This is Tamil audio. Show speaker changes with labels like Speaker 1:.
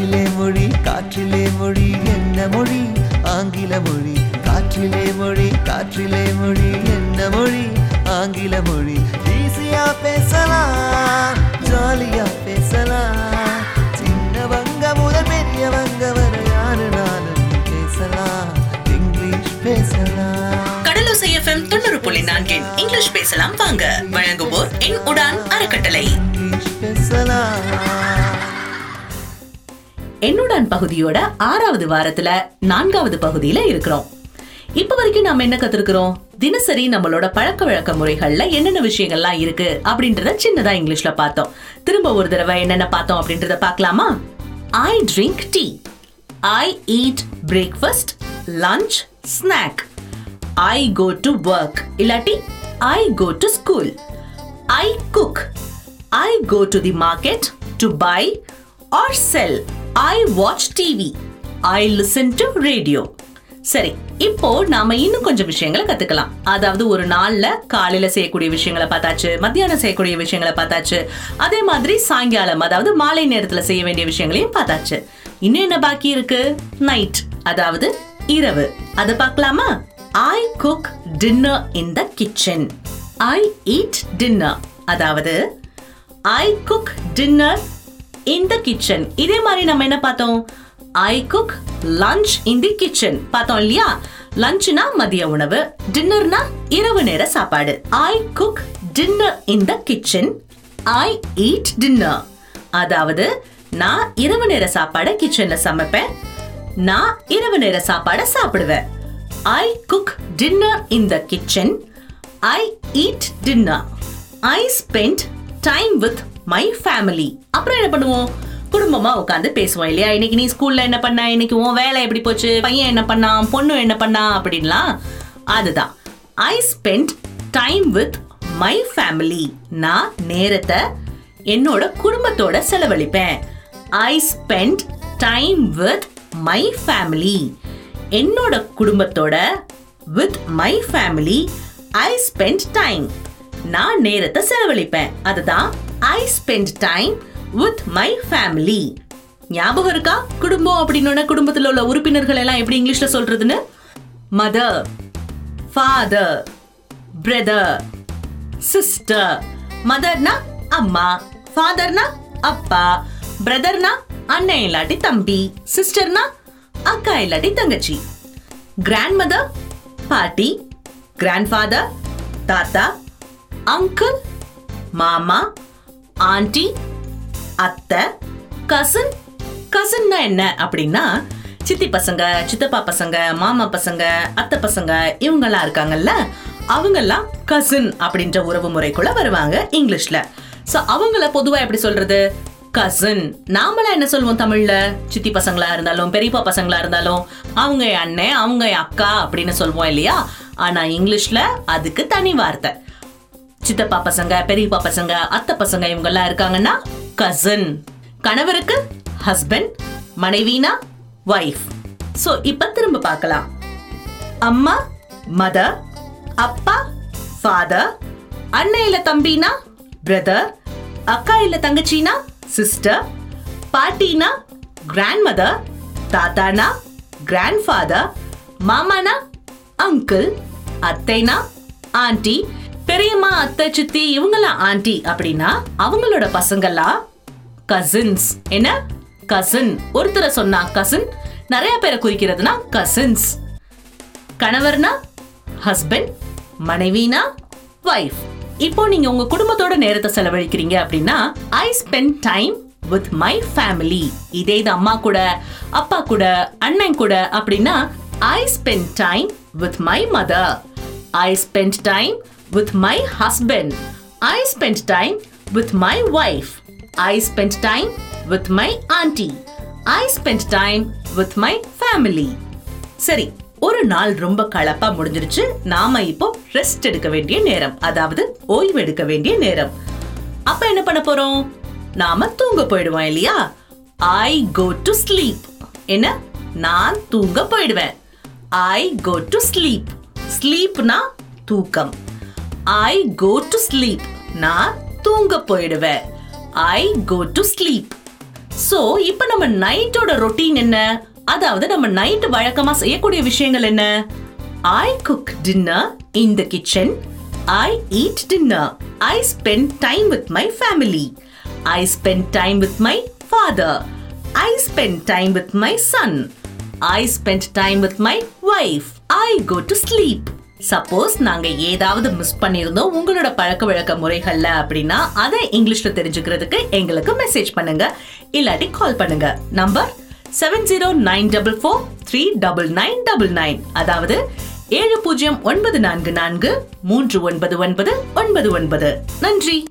Speaker 1: காற்றிலே மொழி காற்றிலே மொழி என்ன மொழி? ஆங்கில மொழி. காற்றிலே மொழி காற்றிலே மொழி என்ன மொழி? ஆங்கில மொழி. ஈஸியா பேசலாம் ஜாலியா பேசலாம். சின்னவங்க முதல் பெரியவங்க வரை யாரு நானும் பேசலாம் இங்கிலீஷ் பேசலாம்.
Speaker 2: கடலோசை எஃப்எம் தொண்ணூறு புள்ளி நான்கின் இங்கிலீஷ் பேசலாம் வாங்க. வழங்குவோர் என் உடான் அறக்கட்டளை.
Speaker 1: பேசலாம்.
Speaker 2: என்னுடன் பகுதியோட ஆறாவது வாரத்துல நான்காவது பகுதியில இருக்கிறோம். இப்ப வரைக்கும் நாம என்ன கத்துருக்கிறோம்? தினசரி நம்மளோட பழக்க வழக்க முறைகள்ல என்னென்ன விஷயங்கள்லாம் இருக்கு அப்படின்றத சின்னதா இங்கிலீஷ்ல பார்த்தோம். திரும்ப ஒரு தடவை என்னென்ன பார்த்தோம் அப்படின்றத பார்க்கலாமா? I drink tea I eat breakfast lunch snack I go to work இல்லாட்டி I go to school I cook I go to the market to buy or sell I watch TV I listen to radio சரி இப்போ நாம இன்னும் கொஞ்சம் விஷயங்களை கத்துக்கலாம். அதாவது ஒரு நாள்ல காலையில செய்யக்கூடிய விஷயங்களை பார்த்தாச்சு மத்தியானம் செய்யக்கூடிய விஷயங்களை பார்த்தாச்சு அதே மாதிரி சாயங்காலம் அதாவது மாலை நேரத்துல செய்ய வேண்டிய விஷயங்களையும் பார்த்தாச்சு. இன்னும் என்ன பாக்கி இருக்கு? நைட் அதாவது இரவு. அதை பார்க்கலாமா? I cook dinner in the kitchen I eat dinner அதாவது I cook dinner in the kitchen இதே மாதிரி நம்ம என்ன பார்த்தோம்? I cook lunch in the kitchen பார்த்தோம் இல்லையா? லஞ்ச்னா மதிய உணவு டின்னர்னா இரவு நேர சாப்பாடு. I cook dinner in the kitchen I eat dinner அதாவது நான் இரவு நேர சாப்பாடை கிச்சன்ல சமைப்பேன். நான் இரவு நேர சாப்பாடை சாப்பிடுவேன். I cook dinner in the kitchen I eat dinner I spend time with my family அப்புறம் என்ன பண்ணுவோம்? குடும்பமா உட்காந்து பேசுவோம் இல்லையா? இன்னைக்கு நீ ஸ்கூல்ல என்ன பண்ண? இன்னைக்கு உன் வேலை எப்படி போச்சு? பையன் என்ன பண்ணான் பொண்ணு என்ன பண்ணா? அப்படின்லாம். அதுதான். I spend time with my family நான் நேரத்தை என்னோட குடும்பத்தோட செலவழிப்பேன். I spend time with my family என்னோட குடும்பத்தோட with my family I spend time நான் நேரத்தை செலவழிப்பேன். அதுதான் I spend time with my family ஞாபகம் இருக்கா? குடும்பம் அப்படின்னு குடும்பத்தில் உள்ள உறுப்பினர்கள் எல்லாம் எப்படி இங்கிலீஷ்ல சொல்றதுன்னு? மதர் ஃபாதர் பிரதர் சிஸ்டர் மதர்னா அம்மா ஃபாதர்னா அப்பா பிரதர்னா அண்ணன் இல்லாட்டி தம்பி சிஸ்டர்னா அக்கா இல்லாட்டி தங்கச்சி. கிராண்ட் மதர் பாட்டி கிராண்ட் ஃபாதர் தாத்தா அங்கிள் மாமா ஆண்டி அத்தை கசன் கசன்னா என்ன அப்படின்னா சித்தி பசங்க சித்தப்பா பசங்க மாமா பசங்க அத்தை பசங்க இவங்கெல்லாம் இருக்காங்கல்ல அவங்கெல்லாம் கசின் அப்படின்ற உறவு முறைக்குள்ள வருவாங்க இங்கிலீஷ்ல. ஸோ அவங்கள பொதுவாக எப்படி சொல்றது? கசின் நாமளா என்ன சொல்லுவோம் தமிழ்ல? சித்தி பசங்களா இருந்தாலும் பெரியப்பா பசங்களா இருந்தாலும் அவங்க என் அண்ணன் அவங்க என் அக்கா அப்படின்னு சொல்லுவோம் இல்லையா? ஆனா இங்கிலீஷ்ல அதுக்கு தனி வார்த்தை. சித்தப்பா பசங்க பெரியப்பா பசங்க அத்தை பசங்க இவங்க எல்லாம் இருக்காங்கன்னா கசின் கணவருக்கு ஹஸ்பண்ட் மனைவினா வைஃப் ஸோ இப்போ திரும்ப பார்க்கலாம். அம்மா மதர் அப்பா ஃபாதர் அண்ணன் இல்லை தம்பினா பிரதர் அக்கா இல்லை தங்கச்சினா சிஸ்டர் பாட்டினா கிராண்ட் மதர் தாத்தானா கிராண்ட் ஃபாதர் மாமானா அங்கிள் அத்தைனா ஆண்டி பெரியம்மா அத்தை சித்தி இவங்கெல்லாம் ஆண்டி அப்படின்னா அவங்களோட பசங்களா? கசின்ஸ் என்ன? கசின் ஒருத்தரை சொன்னா கசின் நிறைய பேரை குறிக்கிறதுனா கசின்ஸ் கணவர்னா ஹஸ்பண்ட் மனைவினா வைஃப் இப்போ நீங்க உங்க குடும்பத்தோட நேரத்தை செலவழிக்கிறீங்க அப்படின்னா I spend time with my family இதே இது அம்மா கூட அப்பா கூட அண்ணன் கூட அப்படின்னா I spend time with my mother I spend time with my husband I spend time with my wife I spend time with my aunty I spend time with my family சரி ஒரு நாள் ரொம்ப கலப்பா முடிஞ்சிருச்சு. நாம இப்போ ரெஸ்ட் எடுக்க வேண்டிய நேரம். அதாவது ஓய்வு எடுக்க வேண்டிய நேரம். அப்ப என்ன பண்ண போறோம்? நாம தூங்க போயிடுவோம் இல்லையா? ஐ கோ டு ஸ்லீப் என்ன? நான் தூங்க போயிடுவேன். ஐ கோ டு ஸ்லீப் ஸ்லீப்னா தூக்கம். ஐ கோ டு ஸ்லீப் நான் தூங்க போயிடுவேன். I go to sleep so இப்போ நம்ம நைட்டோட ரொட்டீன் என்ன? அதாவது நம்ம நைட் வழக்கமா செய்யக்கூடிய விஷயங்கள் என்ன? I cook dinner in the kitchen I eat dinner I spend time with my family I spend time with my father I spend time with my son I spend time with my wife I go to sleep suppose நாங்க ஏதாவது மிஸ் பண்ணியிருந்தோம் உங்களோட பழக்க வழக்க முறைகள்ல அப்படின்னா அதை இங்கிலீஷ்ல தெரிஞ்சுக்கிறதுக்கு எங்களுக்கு மெசேஜ் பண்ணுங்க. இல்லாட்டி கால் பண்ணுங்க. Number seven zero nine double four three double nine double nine அதாவது ஏழு பூஜ்ஜியம் ஒன்பது நான்கு நான்கு மூன்று ஒன்பது ஒன்பது ஒன்பது ஒன்பது. நன்றி.